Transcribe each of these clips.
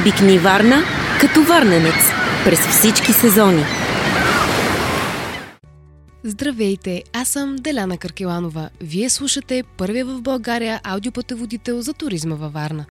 Обикни Варна като варненец през всички сезони. Здравейте, аз съм Деляна Каркеланова. Вие слушате първия в България аудиопътеводител за туризма във Варна.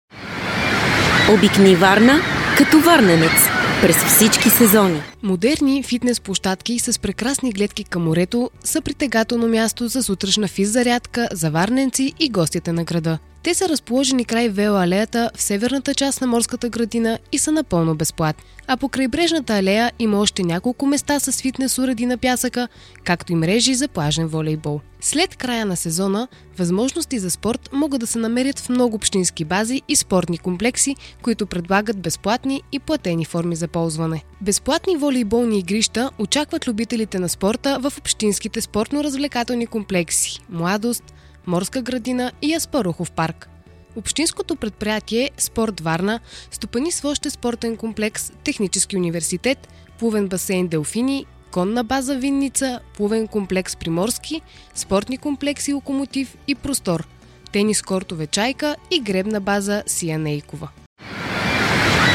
Обикни Варна като варненец през всички сезони. Модерни фитнес площадки с прекрасни гледки към морето са притегателно място за сутрешна физ зарядка за варненци и гостите на града. Те са разположени край Вела алеята в северната част на морската градина и са напълно безплатни. А по крайбрежната алея има още няколко места с фитнес уреди на пясъка, както и мрежи за плажен волейбол. След края на сезона, възможности за спорт могат да се намерят в много общински бази и спортни комплекси, които предлагат безплатни и платени форми за ползване. Безплатни волейболни игрища очакват любителите на спорта в общинските спортно-развлекателни комплекси Младост, Морска градина и Аспарухов парк. Общинското предприятие Спорт Варна стопани своще спортен комплекс Технически университет, плувен басейн Делфини, конна база Винница, плувен комплекс Приморски, спортни комплекси Локомотив и Простор, тенис кортове Чайка и гребна база Сия Нейкова.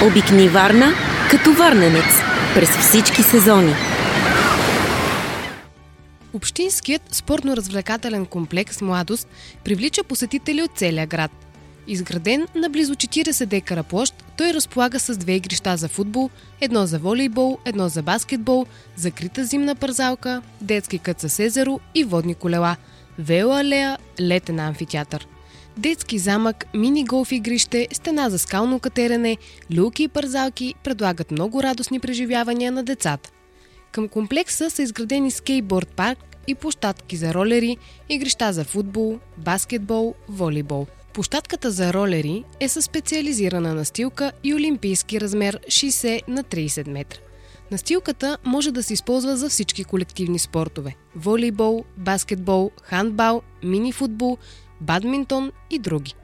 Обикни Варна като варненец през всички сезони. Общинският спортно-развлекателен комплекс Младост привлича посетители от целия град. Изграден на близо 40 декара площ, той разполага с две игрища за футбол, едно за волейбол, едно за баскетбол, закрита зимна парзалка, детски кът с езеро и водни колела, вела алея, летен амфитеатър. Детски замък, мини-голф игрище, стена за скално катерене, люки и парзалки предлагат много радостни преживявания на децата. Към комплекса са изградени скейтборд парк и площадки за ролери, игрища за футбол, баскетбол, волейбол. Площадката за ролери е със специализирана настилка и олимпийски размер 60 на 30 метра. Настилката може да се използва за всички колективни спортове – волейбол, баскетбол, хандбал, мини-футбол, бадминтон и други.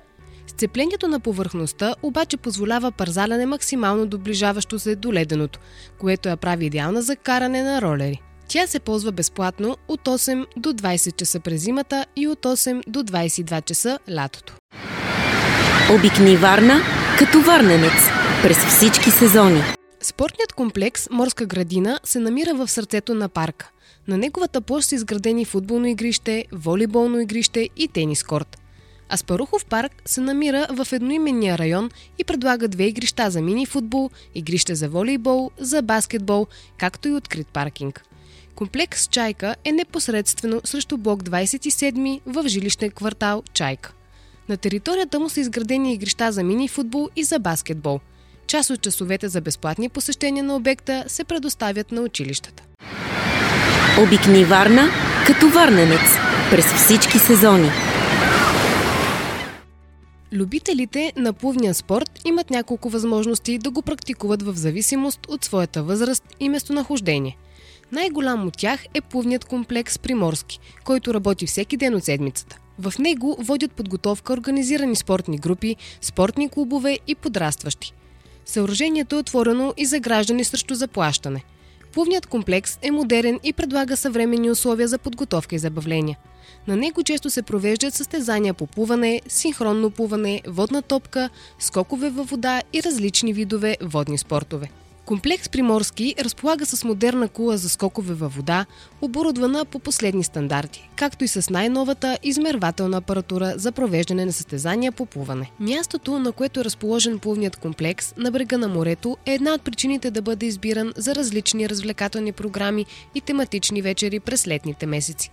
Сцеплението на повърхността обаче позволява парзаляне максимално доближаващо се до леденото, което я прави идеална за каране на ролери. Тя се ползва безплатно от 8 до 20 часа през зимата и от 8 до 22 часа лятото. Обикни Варна като варненец през всички сезони. Спортният комплекс Морска градина се намира в сърцето на парка. На неговата площ са изградени футболно игрище, волейболно игрище и тенис корт. Аспарухов парк се намира в едноименния район и предлага две игрища за мини-футбол, игрище за волейбол, за баскетбол, както и открит паркинг. Комплекс Чайка е непосредствено срещу блок 27 в жилищен квартал Чайка. На територията му са изградени игрища за мини-футбол и за баскетбол. Част от часовете за безплатни посещения на обекта се предоставят на училищата. Обикни Варна като варненец през всички сезони. Любителите на плувния спорт имат няколко възможности да го практикуват в зависимост от своята възраст и местонахождение. Най-голям от тях е плувният комплекс Приморски, който работи всеки ден от седмицата. В него водят подготовка организирани спортни групи, спортни клубове и подрастващи. Съоръжението е отворено и за граждани срещу заплащане. Плувният комплекс е модерен и предлага съвременни условия за подготовка и забавления. На него често се провеждат състезания по плуване, синхронно плуване, водна топка, скокове във вода и различни видове водни спортове. Комплекс Приморски разполага с модерна кула за скокове във вода, оборудвана по последни стандарти, както и с най-новата измервателна апаратура за провеждане на състезания по плуване. Мястото, на което е разположен плувният комплекс на брега на морето, е една от причините да бъде избиран за различни развлекателни програми и тематични вечери през летните месеци.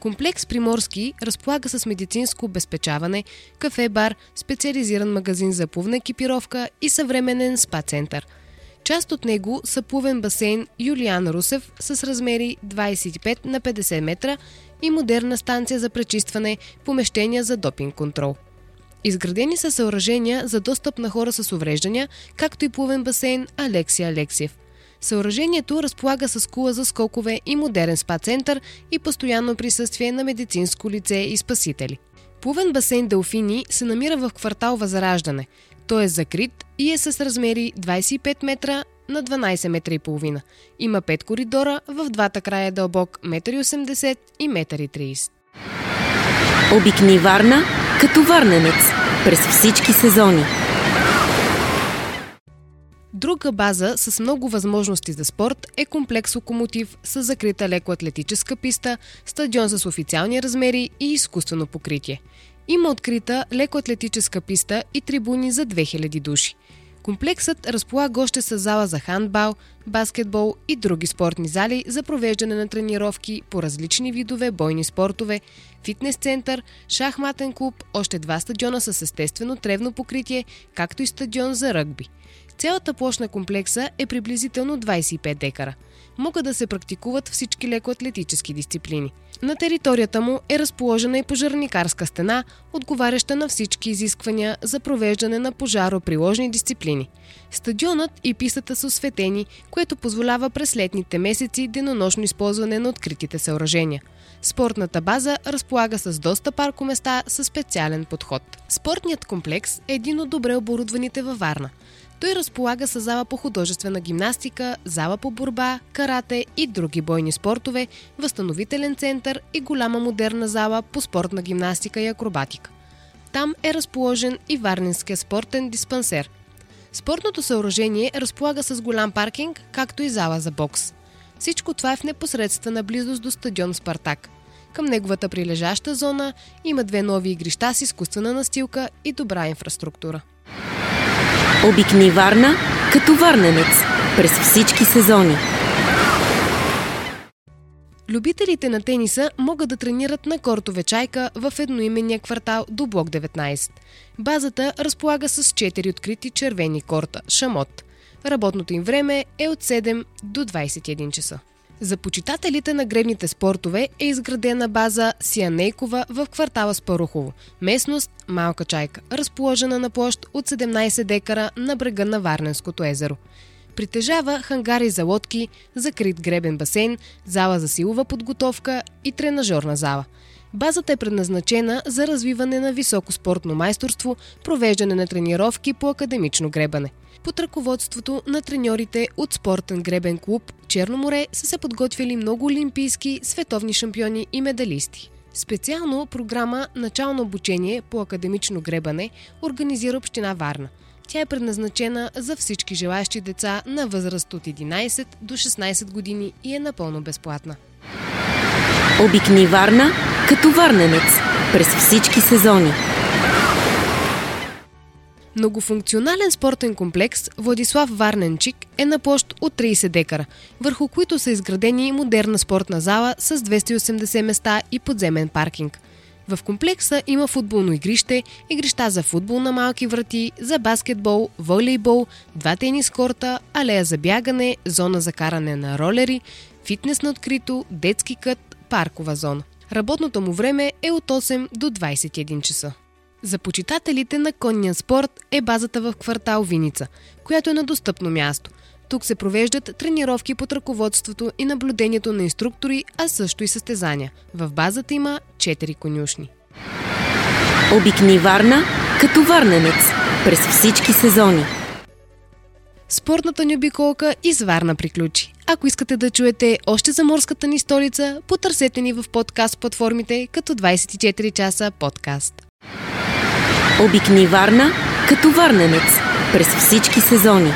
Комплекс Приморски разполага с медицинско обезпечаване, кафе-бар, специализиран магазин за плувна екипировка и съвременен спа-център – Част от него са плувен басейн Юлиан Русев с размери 25 на 50 метра и модерна станция за пречистване, помещения за допинг контрол. Изградени са съоръжения за достъп на хора с увреждания, както и плувен басейн Алексия Алексиев. Съоръжението разполага с кула за скокове и модерен спа-център и постоянно присъствие на медицинско лице и спасители. Плувен басейн Делфини се намира в квартал Възраждане. Той е закрит и е с размери 25 метра на 12 метра и половина. Има 5 коридора, в двата края е дълбок 1,80 м и 1,30 м. Обикни Варна като варненец през всички сезони. Друга база с много възможности за спорт е комплекс Локомотив с закрита лекоатлетическа писта, стадион с официални размери и изкуствено покритие. Има открита лекоатлетическа писта и трибуни за 2000 души. Комплексът разполага още с зала за хандбал, баскетбол и други спортни зали за провеждане на тренировки по различни видове бойни спортове, фитнес център, шахматен клуб, още два стадиона с естествено тревно покритие, както и стадион за ръгби – Цялата площ на комплекса е приблизително 25 декара. Могат да се практикуват всички лекоатлетически дисциплини. На територията му е разположена и пожарникарска стена, отговаряща на всички изисквания за провеждане на пожароприложни дисциплини. Стадионът и пистата са осветени, което позволява през летните месеци денонощно използване на откритите съоръжения. Спортната база разполага с доста паркоместа със специален подход. Спортният комплекс е един от добре оборудваните във Варна – той разполага с зала по художествена гимнастика, зала по борба, карате и други бойни спортове, възстановителен център и голяма модерна зала по спортна гимнастика и акробатика. Там е разположен и Варнинския спортен диспансер. Спортното съоръжение разполага с голям паркинг, както и зала за бокс. Всичко това е в непосредствена близост до стадион Спартак. Към неговата прилежаща зона има две нови игрища с изкуствена настилка и добра инфраструктура. Обикни Варна като варненец през всички сезони. Любителите на тениса могат да тренират на кортове чайка в едноименния квартал до блок 19. Базата разполага с 4 открити червени корта – шамот. Работното им време е от 7 до 21 часа. За почитателите на гребните спортове е изградена база Сианейкова в квартала Спарухово. Местност Малка чайка, разположена на площ от 17 декара на брега на Варненското езеро. Притежава хангари за лодки, закрит гребен басейн, зала за силова подготовка и тренажерна зала. Базата е предназначена за развиване на високо спортно майсторство, провеждане на тренировки по академично гребане – под ръководството на треньорите от спортен гребен клуб Черноморе са се подготвили много олимпийски, световни шампиони и медалисти. Специално програма Начално обучение по академично гребане организира Община Варна. Тя е предназначена за всички желаящи деца на възраст от 11 до 16 години и е напълно безплатна. Обикни Варна като варненец през всички сезони. Многофункционален спортен комплекс Владислав Варненчик е на площ от 30 декара, върху които са изградени модерна спортна зала с 280 места и подземен паркинг. В комплекса има футболно игрище, игрища за футбол на малки врати, за баскетбол, волейбол, два тенис корта, алея за бягане, зона за каране на ролери, фитнес на открито, детски кът, паркова зона. Работното му време е от 8 до 21 часа. За почитателите на конния спорт е базата в квартал Виница, която е на достъпно място. Тук се провеждат тренировки под ръководството и наблюдението на инструктори, а също и състезания. В базата има 4 конюшни. Обикни Варна като варненец през всички сезони. Спортната ни обиколка из Варна приключи. Ако искате да чуете още за морската ни столица, потърсете ни в подкаст платформите като 24 часа подкаст. Обикни Варна като варненец през всички сезони.